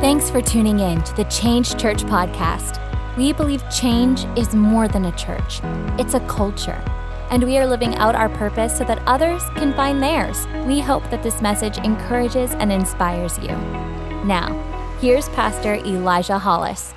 Thanks for tuning in to the Change Church podcast. We believe change is more than a church, it's a culture. And we are living out our purpose so that others can find theirs. We hope that this message encourages and inspires you. Now, here's Pastor Elijah Hollis.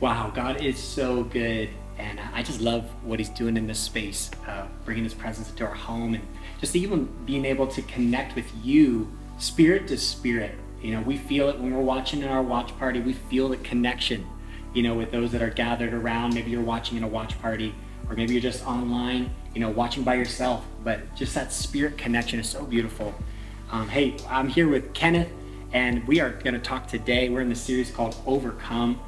Wow, God is so good. And I just love what He's doing in this space, uh, bringing His presence into our home and just even being able to connect with you spirit to spirit. You know, we feel it when we're watching in our watch party. We feel the connection, you know, with those that are gathered around. Maybe you're watching in a watch party, or maybe you're just online, you know, watching by yourself. But just that spirit connection is so beautiful. Um, hey, I'm here with Kenneth, and we are going to talk today. We're in the series called Overcome,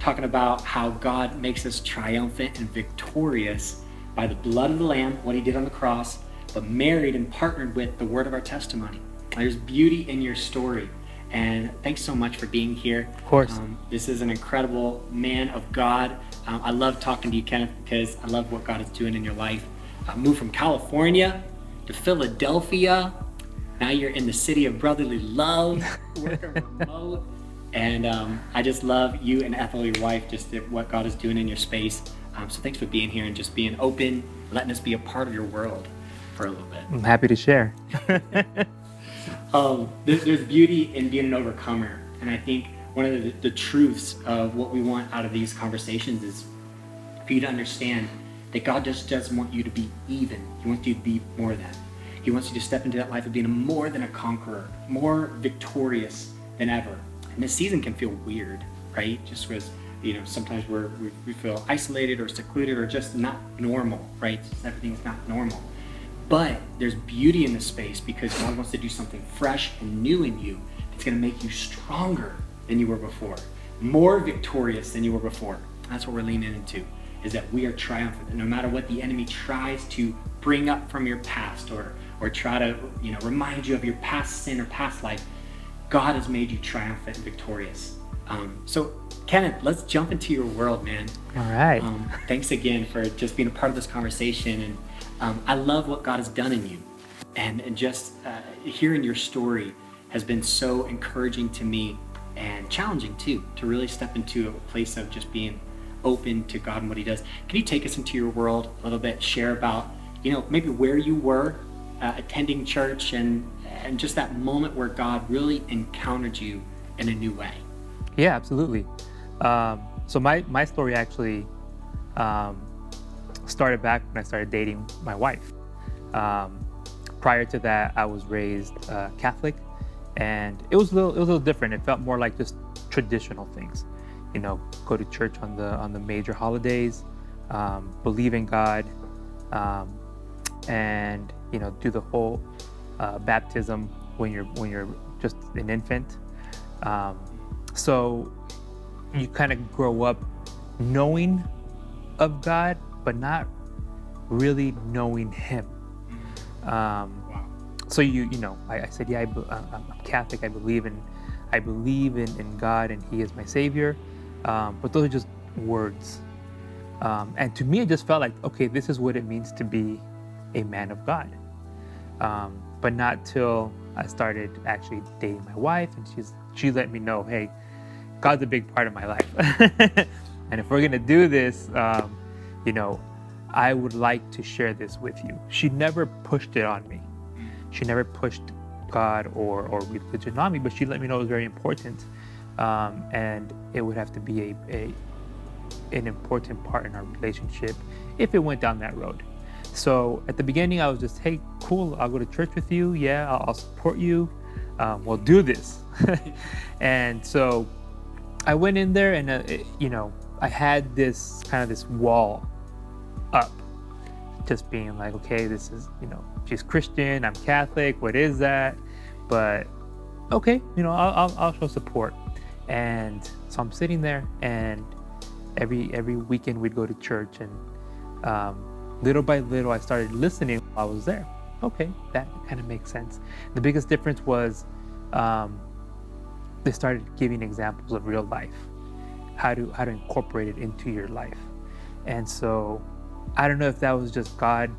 talking about how God makes us triumphant and victorious by the blood of the Lamb, what He did on the cross, but married and partnered with the word of our testimony. There's beauty in your story. And thanks so much for being here. Of course. Um, this is an incredible man of God. Um, I love talking to you, Kenneth, because I love what God is doing in your life. Uh, moved from California to Philadelphia. Now you're in the city of brotherly love, working remote. And um, I just love you and Ethel, your wife, just what God is doing in your space. Um, so thanks for being here and just being open, letting us be a part of your world for a little bit. I'm happy to share. um, there's, there's, beauty in being an overcomer. And I think one of the, the truths of what we want out of these conversations is for you to understand that God just doesn't want you to be even. He wants you to be more than. He wants you to step into that life of being more than a conqueror, more victorious than ever. And this season can feel weird, right? Just because, you know, sometimes we're, we, we feel isolated or secluded or just not normal, right? Everything's not normal. But there's beauty in this space because God wants to do something fresh and new in you that's going to make you stronger than you were before, more victorious than you were before. That's what we're leaning into, is that we are triumphant. No matter what the enemy tries to bring up from your past or, or try to you know, remind you of your past sin or past life, God has made you triumphant and victorious. Um, so, Kenneth, let's jump into your world, man. All right. Um, thanks again for just being a part of this conversation and um, I love what God has done in you. And, and just uh, hearing your story has been so encouraging to me and challenging too, to really step into a place of just being open to God and what He does. Can you take us into your world a little bit, share about, you know, maybe where you were uh, attending church and, and just that moment where God really encountered you in a new way? Yeah, absolutely. Um, so my, my story actually um, started back when I started dating my wife. Um, prior to that, I was raised uh, Catholic, and it was a little it was a little different. It felt more like just traditional things, you know, go to church on the on the major holidays, um, believe in God, um, and you know, do the whole uh, baptism when you're when you're just an infant. Um, so you kind of grow up knowing of God, but not really knowing Him. Um, so you you know, I, I said, yeah, I, am Catholic. I believe in I believe in, in God and He is my Savior. Um, but those are just words. Um, and to me, it just felt like, okay, this is what it means to be a man of God. Um, but not till I started actually dating my wife, and she's she let me know, hey, God's a big part of my life, and if we're gonna do this, um, you know, I would like to share this with you. She never pushed it on me. She never pushed God or, or religion on me, but she let me know it was very important. Um, and it would have to be a, a, an important part in our relationship if it went down that road. So at the beginning, I was just, hey, cool, I'll go to church with you. Yeah, I'll, I'll support you. Um, we'll do this. and so I went in there and, uh, it, you know, I had this kind of this wall up. Just being like, okay, this is, you know, she's Christian, I'm Catholic, what is that? But okay, you know, I'll, I'll, I'll show support. And so I'm sitting there, and every every weekend we'd go to church, and um, little by little I started listening while I was there. Okay, that kind of makes sense. The biggest difference was um, they started giving examples of real life, how to how to incorporate it into your life, and so I don't know if that was just God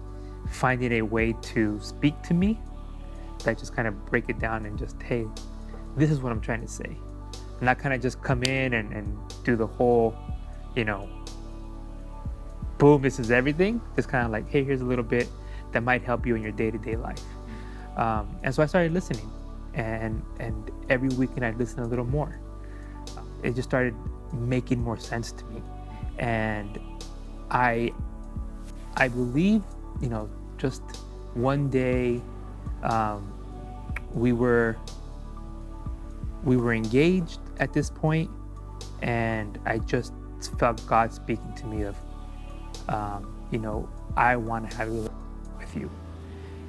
finding a way to speak to me, I just kind of break it down and just, hey, this is what I'm trying to say. Not kind of just come in and, and do the whole, you know, boom, this is everything. Just kind of like, hey, here's a little bit that might help you in your day to day life. Um, and so I started listening, and and every weekend I'd listen a little more. It just started making more sense to me, and I I believe you know just one day um, we were we were engaged at this point, and I just felt God speaking to me of um, you know I want to have a relationship with you,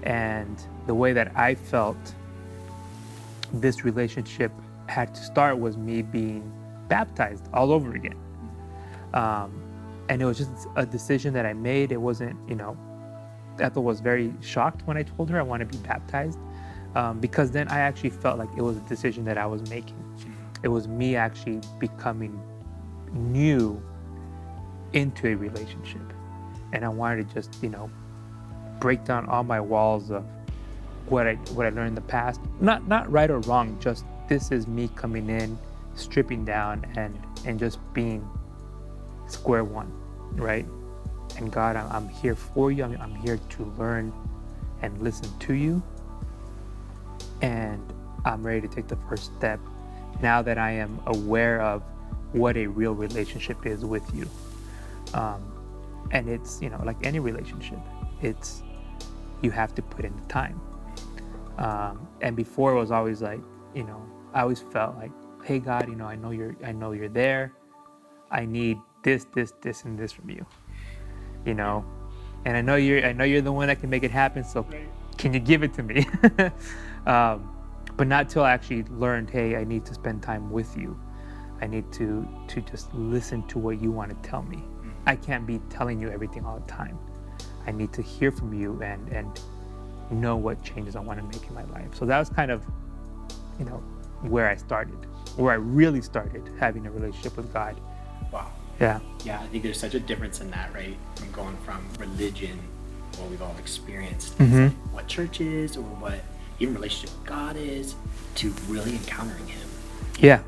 and the way that I felt this relationship had to start was me being baptized all over again. Um, and it was just a decision that I made. It wasn't, you know, Ethel was very shocked when I told her I want to be baptized um, because then I actually felt like it was a decision that I was making. It was me actually becoming new into a relationship. And I wanted to just, you know, break down all my walls of what I what I learned in the past. Not not right or wrong, just this is me coming in, stripping down and and just being square one, right? And God, I'm, here for you. I'm, I'm here to learn and listen to you. And I'm ready to take the first step now that I am aware of what a real relationship is with you. Um, and it's, you know, like any relationship, it's you have to put in the time. Um, and before it was always like, you know, I always felt like, hey God, you know, I know you're, I know you're there. I need this, this, this, and this from you. You know, and I know you're, I know you're the one that can make it happen. So, can you give it to me? um, but not till I actually learned, hey, I need to spend time with you. I need to to just listen to what you want to tell me. I can't be telling you everything all the time. I need to hear from you and and know what changes I want to make in my life. So that was kind of, you know, where I started, where I really started having a relationship with God. Wow. Yeah. Yeah, I think there's such a difference in that, right? From going from religion, what we've all experienced, Mhm. what church is, or what even relationship with God is, to really encountering Him. Yeah.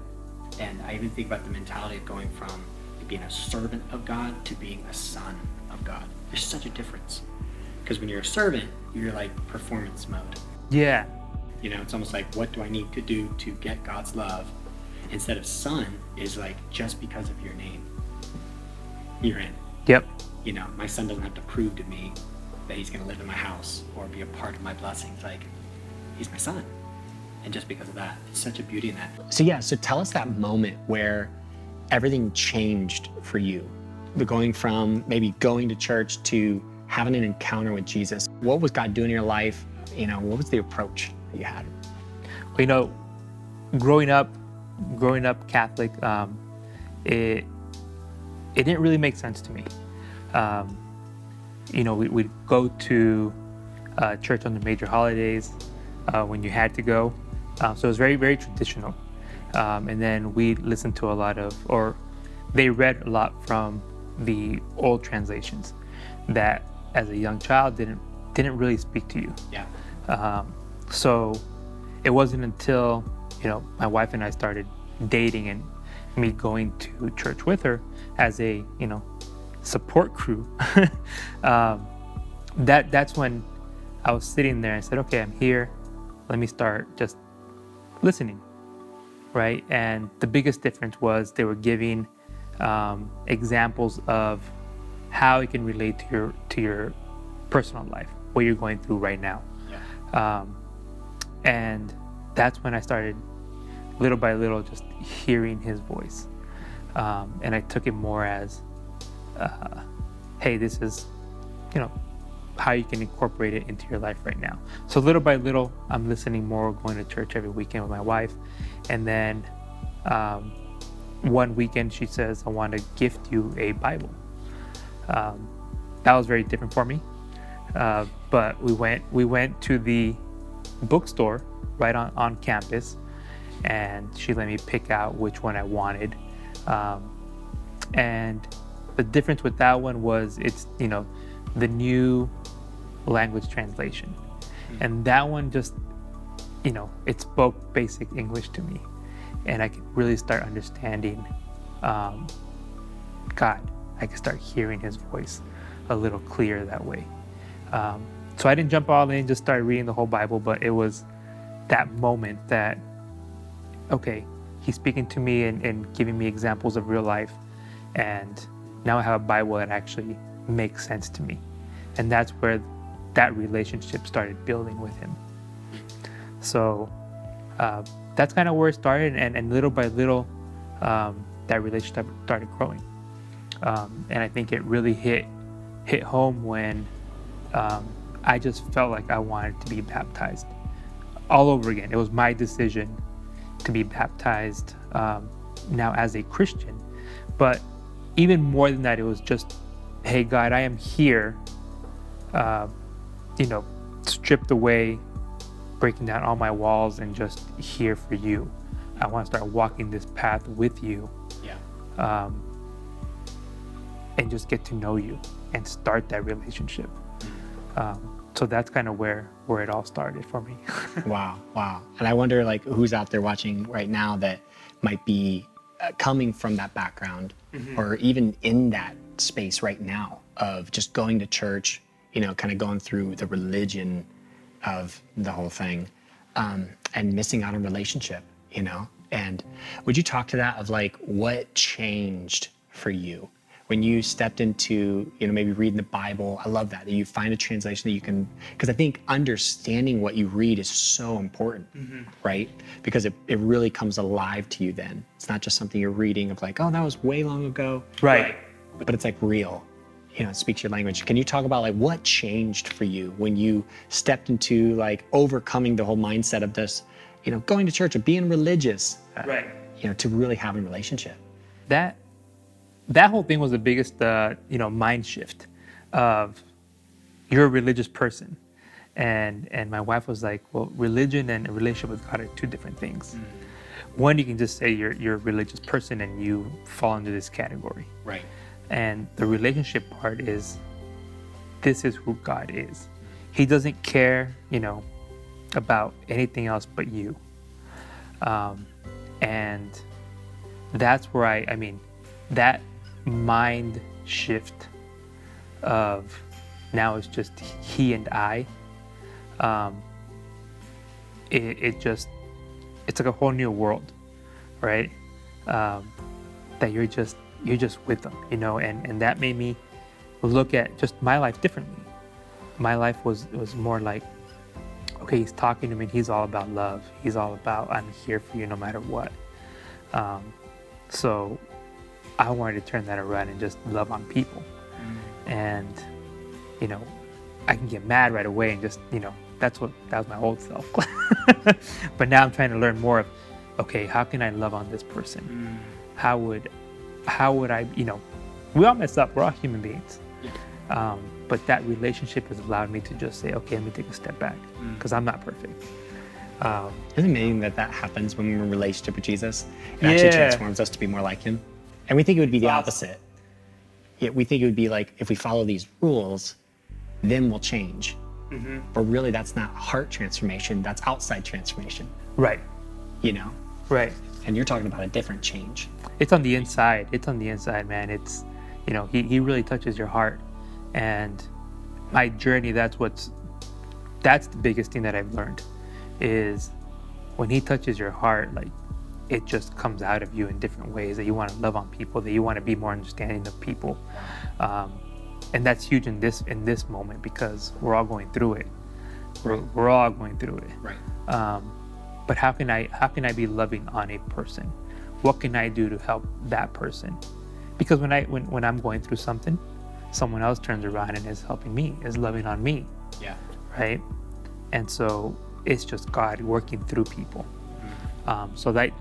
And I even think about the mentality of going from being a servant of God to being a son of God. There's such a difference. Because when you're a servant, you're like performance mode. Yeah. You know, it's almost like, what do I need to do to get God's love? Instead of son is like, just because of your name, you're in. Yep. You know, my son doesn't have to prove to me that he's going to live in my house or be a part of my blessings. Like, he's my son. And just because of that, it's such a beauty in that. So, yeah, so tell us that moment where everything changed for you. The going from maybe going to church to having an encounter with Jesus. What was God doing in your life? You know, what was the approach that you had? Well, you know, growing up, growing up Catholic, um, it it didn't really make sense to me. Um, you know, we, we'd go to uh, church on the major holidays uh, when you had to go, um, so it was very very traditional. Um, and then we listened to a lot of, or they read a lot from the old translations that, as a young child, didn't didn't really speak to you. Yeah. Um, so it wasn't until you know my wife and I started dating and me going to church with her as a you know support crew. um, that that's when I was sitting there and said, okay, I'm here. Let me start just listening, right? And the biggest difference was they were giving um, examples of how it can relate to your to your personal life, what you're going through right now. Yeah. Um, and that's when I started, little by little, just hearing his voice. Um, and I took it more as, uh, hey, this is, you know, how you can incorporate it into your life right now. So little by little, I'm listening more, going to church every weekend with my wife. And then um, one weekend, she says, I want to gift you a Bible. Um, that was very different for me. Uh, but we went we went to the bookstore right on, on campus and she let me pick out which one I wanted. Um, and the difference with that one was it's, you know, the new language translation. And that one just you know, it spoke basic English to me, and I could really start understanding um, God. I could start hearing His voice a little clearer that way. Um, so I didn't jump all in, just start reading the whole Bible, but it was that moment that, okay, He's speaking to me and, and giving me examples of real life, and now I have a Bible that actually makes sense to me, and that's where that relationship started building with Him. So uh, that's kind of where it started, and, and little by little, um, that relationship started growing. Um, and I think it really hit hit home when um, I just felt like I wanted to be baptized all over again. It was my decision to be baptized um, now as a Christian, but even more than that, it was just, hey God, I am here. Uh, you know, stripped away breaking down all my walls and just here for you. I want to start walking this path with you. Yeah. Um, and just get to know you and start that relationship. Um, so that's kind of where where it all started for me. wow, wow. And I wonder, like, who's out there watching right now that might be uh, coming from that background, or even in that space right now of just going to church, you know, kind of going through the religion of the whole thing, um, and missing out on relationship, you know. And would you talk to that of like what changed for you when you stepped into, you know, maybe reading the Bible? I love that that you find a translation that you can, because I think understanding what you read is so important, right? Because it, it really comes alive to you then. It's not just something you're reading of like, oh, that was way long ago, right. but it's like real. You know, it speaks your language. Can you talk about like what changed for you when you stepped into like overcoming the whole mindset of this, you know, going to church and being religious, uh, Right. you know, to really having a relationship? That that whole thing was the biggest uh, you know mind shift of you're a religious person. And and my wife was like, well, religion and a relationship with God are two different things. One, you can just say you're you're a religious person and you fall into this category. Right. And the relationship part is this is who God is. He doesn't care, you know, about anything else but you. Um, and that's where I, I mean, that mind shift of now it's just he and I. Um, it, it just, it's like a whole new world, right? Um, that you're just you're just with them, you know, and and that made me look at just my life differently. My life was was more like, okay, he's talking to me. He's all about love. He's all about I'm here for you no matter what. Um, so I wanted to turn that around and just love on people, and you know, I can get mad right away and just you know that's what that was my old self. but now I'm trying to learn more of, okay, how can I love on this person? How would how would I, you know, we all mess up. We're all human beings. Um, but that relationship has allowed me to just say, okay, let me take a step back because I'm not perfect. Um, Isn't it amazing that that happens when we're in a relationship with Jesus? It actually transforms us to be more like Him. And we think it would be the opposite. Yet we think it would be like if we follow these rules, then we'll change. Mm-hmm. But really, that's not heart transformation. That's outside transformation. right, You know. right. And you're talking about a different change. It's on the inside. It's on the inside, man. It's, you know, he, he really touches your heart. And my journey, that's what's, that's the biggest thing that I've learned is when he touches your heart, like it just comes out of you in different ways that you want to love on people, that you want to be more understanding of people. Um, and that's huge in this, in this moment because we're all going through it. We're, we're all going through it Right. um, but how can I how can I be loving on a person? What can I do to help that person? Because when I when, when I'm going through something, someone else turns around and is helping me, is loving on me, Yeah. right? And so it's just God working through people. Um, so that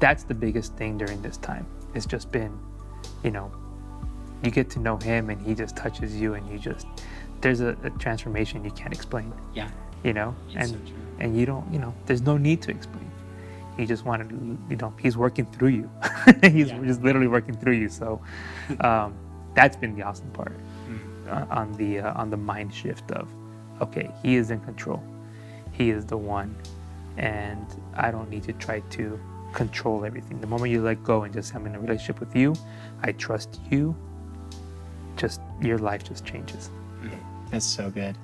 that's the biggest thing during this time. It's just been, you know, you get to know Him and He just touches you, and you just there's a, a transformation you can't explain Yeah. you know It's and so and you don't you know there's no need to explain he just wanted to, you know he's working through you he's Yeah. just literally working through you so um, that's been the awesome part Mm. uh, on the uh, on the mind shift of okay he is in control he is the one and I don't need to try to control everything. The moment you let go and just I'm in a relationship with you, I trust you. Just your life just changes. That's so good.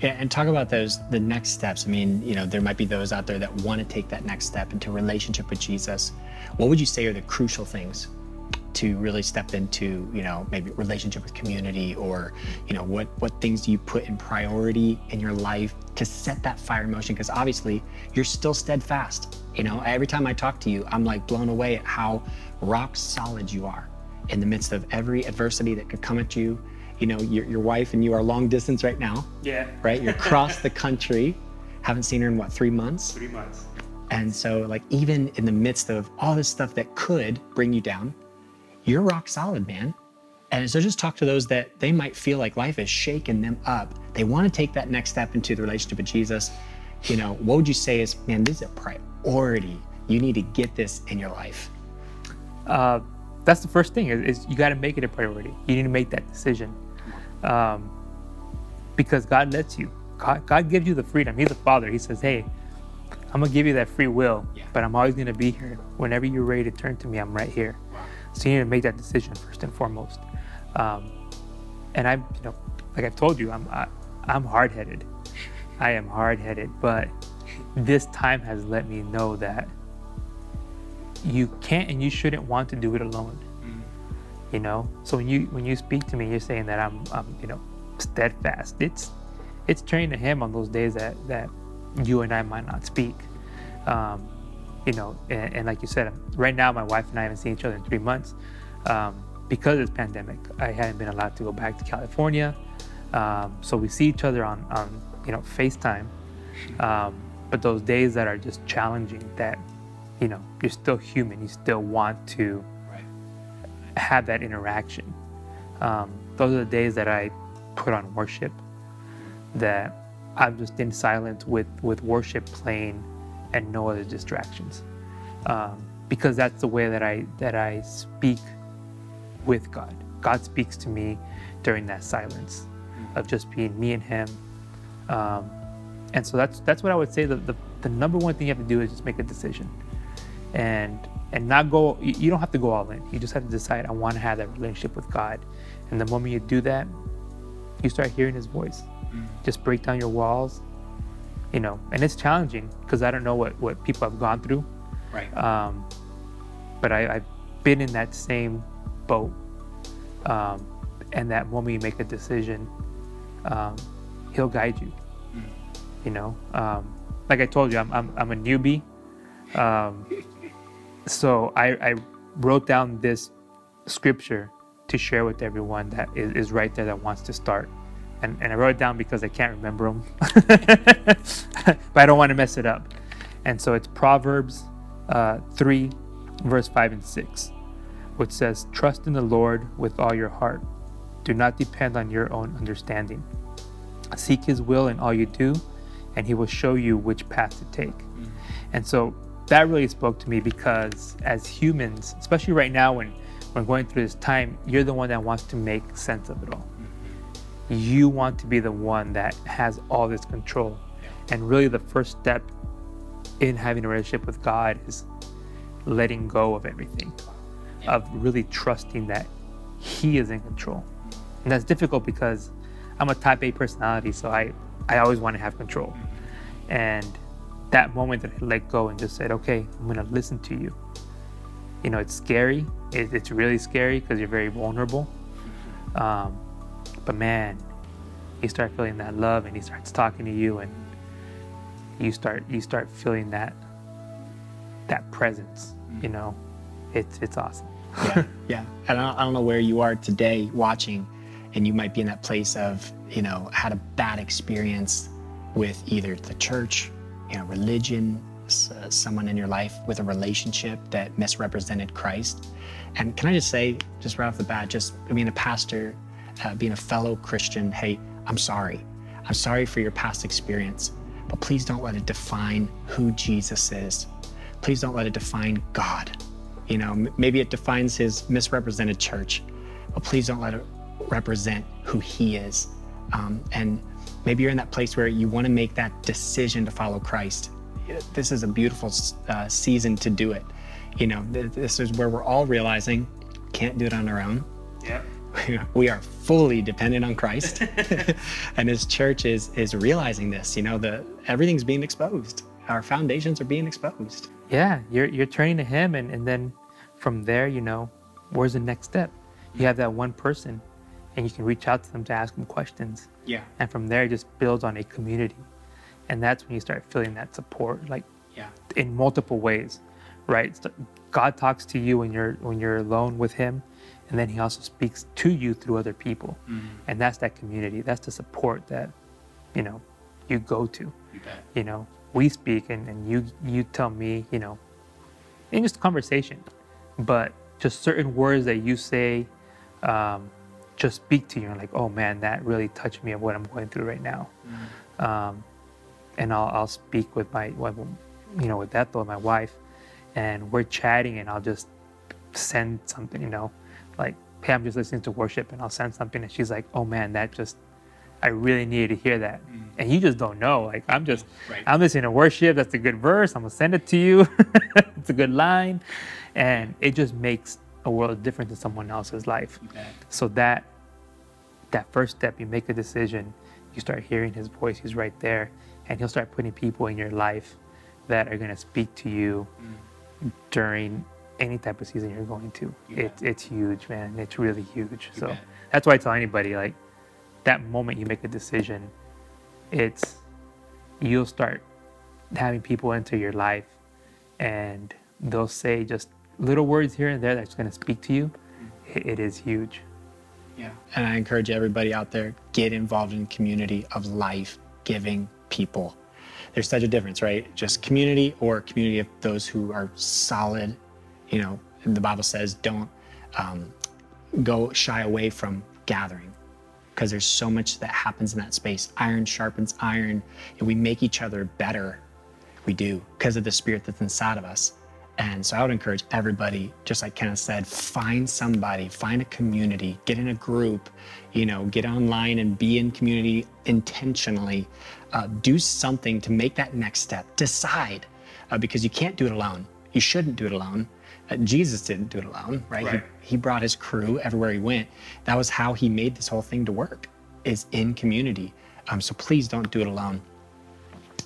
Yeah, and talk about those the next steps. I mean, you know, there might be those out there that want to take that next step into relationship with Jesus. What would you say are the crucial things to really step into, you know, maybe relationship with community or, you know, what what things do you put in priority in your life to set that fire in motion? Because obviously you're still steadfast. You know, every time I talk to you, I'm like blown away at how rock solid you are in the midst of every adversity that could come at you you know, your, your wife and you are long distance right now. Yeah. Right? You're across the country. Haven't seen her in what, three months? Three months. And so, like, even in the midst of all this stuff that could bring you down, you're rock solid, man. And so, just talk to those that they might feel like life is shaking them up. They want to take that next step into the relationship with Jesus. You know, what would you say is, man, this is a priority. You need to get this in your life. Uh, that's the first thing is, is you got to make it a priority. You need to make that decision um, because God lets you. God, God gives you the freedom. He's a Father. He says, "Hey, I'm gonna give you that free will, yeah. but I'm always gonna be here. Whenever you're ready to turn to me, I'm right here." So you need to make that decision first and foremost. Um, and I'm, you know, like I've told you, I'm I, am i am hard headed. I am hard headed, but this time has let me know that you can't and you shouldn't want to do it alone. You know? So when you when you speak to me you're saying that i'm, I'm you know steadfast. It's it's turning to him on those days that that you and i might not speak. Um, you know and, and, like you said right now my wife and i haven't seen each other in three months. Um, because of this pandemic i hadn't been allowed to go back to california. Um, so we see each other on on you know facetime. Um, but those days that are just challenging that you know you're still human you still want to have that interaction. Um, those are the days that I put on worship, that I'm just in silence with, with worship playing and no other distractions. Um, because that's the way that I that I speak with God. God speaks to me during that silence of just being me and Him. Um, and so that's that's what I would say. The, the the number one thing you have to do is just make a decision, and and not go you don't have to go all in you just have to decide i want to have that relationship with god and the moment you do that you start hearing his voice mm. just break down your walls you know and it's challenging because i don't know what what people have gone through right um, but I, i've been in that same boat um, and that moment you make a decision um, he'll guide you mm. you know um, like i told you i'm, I'm, I'm a newbie um, so I, I wrote down this scripture to share with everyone that is, is right there that wants to start. And, and I wrote it down because I can't remember them, but I don't want to mess it up. And so it's Proverbs uh, 3, verse 5 and 6, which says, Trust in the Lord with all your heart. Do not depend on your own understanding. Seek his will in all you do, and he will show you which path to take. Mm-hmm. And so that really spoke to me because as humans, especially right now when we're going through this time, you're the one that wants to make sense of it all. You want to be the one that has all this control. And really, the first step in having a relationship with God is letting go of everything, of really trusting that He is in control. And that's difficult because I'm a type A personality, so I, I always want to have control. And that moment that I let go and just said, okay, I'm going to listen to you. You know, it's scary. It, it's really scary because you're very vulnerable. Um, but man, you start feeling that love and he starts talking to you and you start you start feeling that that presence you know? It's it's awesome. Yeah yeah. And I don't, I don't know where you are today watching and you might be in that place of you know had a bad experience with either the church you know, religion, uh, someone in your life with a relationship that misrepresented Christ. And can I just say, just right off the bat, just being a pastor, uh, being a fellow Christian, hey, I'm sorry. I'm sorry for your past experience, but please don't let it define who Jesus is. Please don't let it define God. You know, m- maybe it defines his misrepresented church, but please don't let it represent who he is. Um, and Maybe you're in that place where you want to make that decision to follow Christ. this is a beautiful uh, season to do it. You know, th- this is where we're all realizing can't do it on our own. Yeah. we are fully dependent on Christ, and His church is is realizing this. You know, the everything's being exposed. Our foundations are being exposed. Yeah, you're you're turning to Him, and and then from there, you know, where's the next step? You have that one person, and you can reach out to them to ask them questions, Yeah. and from there, it just builds on a community, and that's when you start feeling that support, like Yeah. in multiple ways, right? God talks to you when you're when you're alone with Him, and then He also speaks to you through other people, and that's that community. That's the support that you know you go to. You bet. You know, we speak, and, and you you tell me, you know, in just conversation, but just certain words that you say. Um, just speak to you and like, oh man, that really touched me of what I'm going through right now. Um, and I'll, I'll speak with my, you know, with that though, my wife, and we're chatting, and I'll just send something, you know, like, hey, I'm just listening to worship, and I'll send something, and she's like, oh man, that just, I really needed to hear that, mm. and you just don't know. Like, I'm just, Right. I'm listening to worship. That's a good verse. I'm gonna send it to you. it's a good line, and it just makes a world of difference in someone else's life. So that that first step, you make a decision, you start hearing his voice, he's right there, and he'll start putting people in your life that are gonna speak to you mm. during any type of season you're going to. You It's it's huge, man. It's really huge. You so bet. that's why I tell anybody like that moment you make a decision, it's you'll start having people enter your life and they'll say just little words here and there that's going to speak to you. Mm-hmm. It, it is huge. Yeah. And I encourage everybody out there get involved in community of life giving people. There's such a difference, right? Just community or community of those who are solid. You know, the Bible says don't um, go shy away from gathering because there's so much that happens in that space. Iron sharpens iron, and we make each other better. We do because of the spirit that's inside of us. And so I would encourage everybody, just like Kenneth said, find somebody, find a community, get in a group, you know, get online and be in community intentionally. Uh, do something to make that next step. Decide uh, because you can't do it alone. You shouldn't do it alone. Uh, Jesus didn't do it alone, right? Right. He, he brought his crew everywhere he went. That was how he made this whole thing to work, is in community. Um, so please don't do it alone.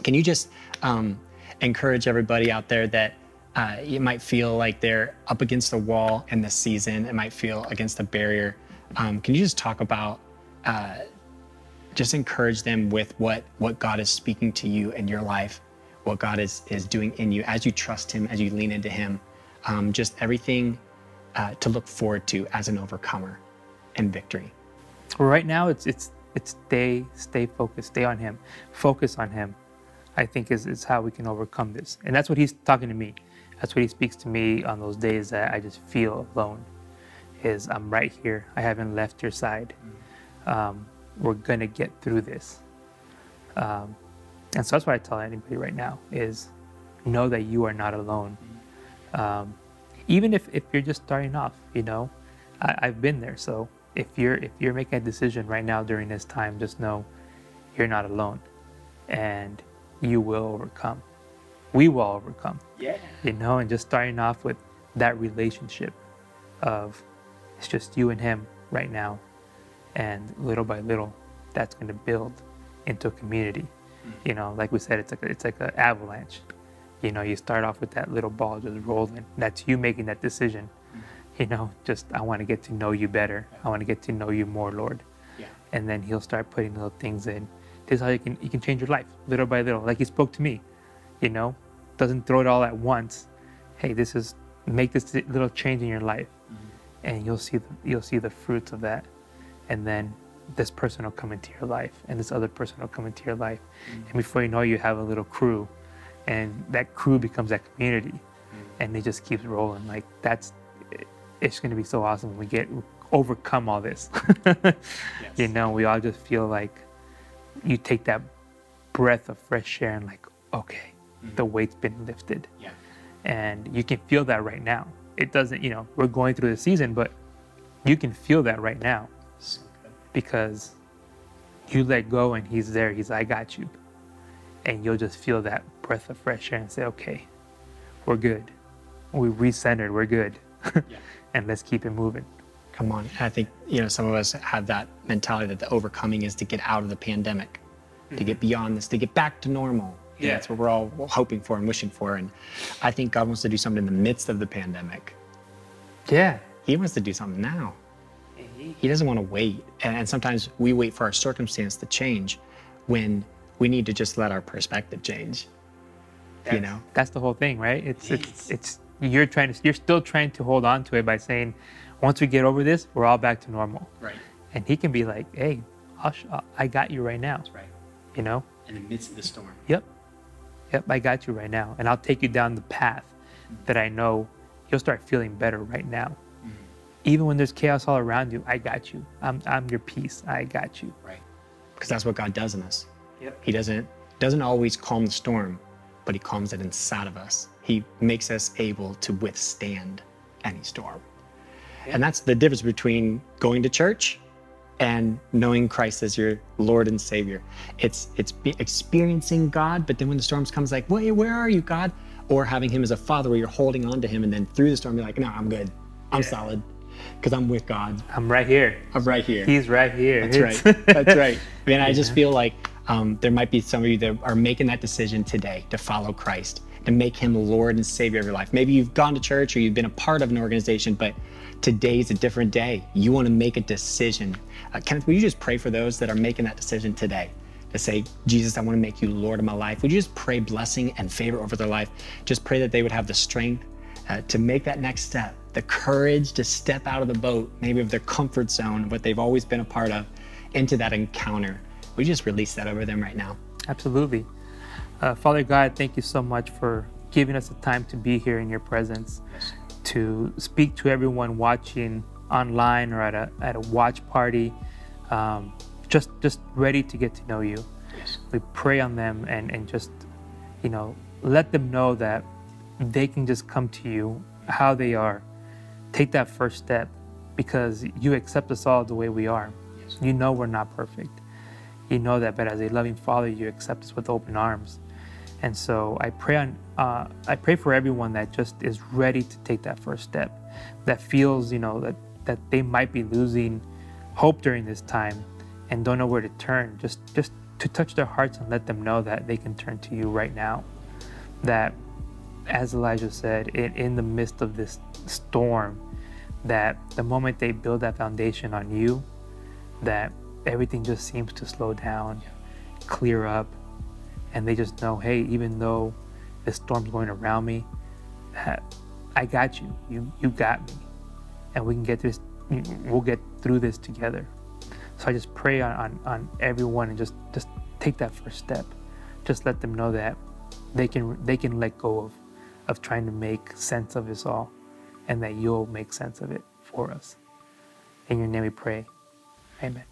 Can you just um, encourage everybody out there that uh, you might feel like they're up against a wall in this season? It might feel against a barrier. Um, can you just talk about, uh, just encourage them with what what God is speaking to you in your life, what God is is doing in you as you trust Him, as you lean into Him, um, just everything uh, to look forward to as an overcomer and victory. Right now it's it's it's stay stay focused, stay on him, focus on him. I think is is how we can overcome this, and that's what he's talking to me. That's what he speaks to me on those days that I just feel alone. Is I'm right here. I haven't left your side. Um, we're gonna get through this. Um, and so that's what I tell anybody right now is know that you are not alone. Um, even if, if you're just starting off, you know, I, I've been there. So if you're if you're making a decision right now during this time, just know you're not alone, and you will overcome. We will overcome. Yeah. You know, and just starting off with that relationship of it's just you and him right now, and little by little, that's going to build into a community. You know, like we said, it's like a, it's like an avalanche. You know, you start off with that little ball just rolling. That's you making that decision. Mm-hmm. You know, just I want to get to know you better. I want to get to know you more, Lord. Yeah. And then He'll start putting little things in. This is how you can you can change your life little by little. Like He spoke to me. You know, doesn't throw it all at once. Hey, this is make this little change in your life, mm-hmm. and you'll see the, you'll see the fruits of that. And then this person will come into your life, and this other person will come into your life, mm-hmm. and before you know, it, you have a little crew, and that crew becomes that community, and it just keeps rolling. Like that's it's going to be so awesome when we get overcome all this. You know, we all just feel like you take that breath of fresh air and like, okay, mm-hmm. the weight's been lifted, Yeah. and you can feel that right now. It doesn't, you know, we're going through the season, but you can feel that right now because you let go and he's there. He's, I got you, and you'll just feel that breath of fresh air and say, okay, we're good. We recentered, we're good. Yeah. and let's keep it moving. Come on. I think, you know, some of us have that mentality that the overcoming is to get out of the pandemic, to get beyond this, to get back to normal. Mm-hmm. Yeah. That's what we're all hoping for and wishing for. And I think God wants to do something in the midst of the pandemic. Yeah. He wants to do something now. He doesn't want to wait. And, and sometimes we wait for our circumstance to change when we need to just let our perspective change. you know? That's the whole thing, right? It's it's it's you're trying to you're still trying to hold on to it by saying, once we get over this, we're all back to normal. Right. And he can be like, hey, I'll sh- uh, I got you right now. That's right. You know? In the midst of the storm. Yep. Yep, I got you right now. And I'll take you down the path mm-hmm. that I know you'll start feeling better right now. Mm-hmm. Even when there's chaos all around you, I got you. I'm, I'm your peace. I got you. Right. Because that's what God does in us. Yep. He doesn't doesn't always calm the storm, but he calms it inside of us. He makes us able to withstand any storm. And that's the difference between going to church and knowing Christ as your Lord and Savior. It's it's be experiencing God, but then when the storms comes like, "Wait, where are you, God?" Or having him as a father where you're holding on to him and then through the storm you're like, "No, I'm good. I'm solid because I'm with God. I'm right here. I'm right here." He's right here. That's It's- right. That's right. Man, I just feel like um, there might be some of you that are making that decision today to follow Christ, to make him Lord and Savior of your life. Maybe you've gone to church or you've been a part of an organization, but today's a different day. You want to make a decision. Uh, Kenneth, will you just pray for those that are making that decision today? To say, Jesus, I want to make you Lord of my life. Would you just pray blessing and favor over their life? Just pray that they would have the strength uh, to make that next step, the courage to step out of the boat, maybe of their comfort zone, what they've always been a part of, into that encounter. We just release that over them right now. Absolutely. Uh, Father God, thank you so much for giving us the time to be here in your presence, to speak to everyone watching online or at a, at a watch party, um, just, just ready to get to know you. Yes. We pray on them and, and just, you know, let them know that they can just come to you how they are. Take that first step because you accept us all the way we are. Yes. You know we're not perfect you know that but as a loving father you accept us with open arms. And so i pray on uh, i pray for everyone that just is ready to take that first step that feels you know that that they might be losing hope during this time and don't know where to turn. Just just to touch their hearts and let them know that they can turn to you right now. That as elijah said in, in the midst of this storm that the moment they build that foundation on you that everything just seems to slow down, clear up, and they just know, hey, even though the storm's going around me, I got you. You you got me, and we can get this. We'll get through this together. So I just pray on, on, on everyone and just just take that first step. Just let them know that they can they can let go of of trying to make sense of this all, and that you'll make sense of it for us. In your name we pray. Amen.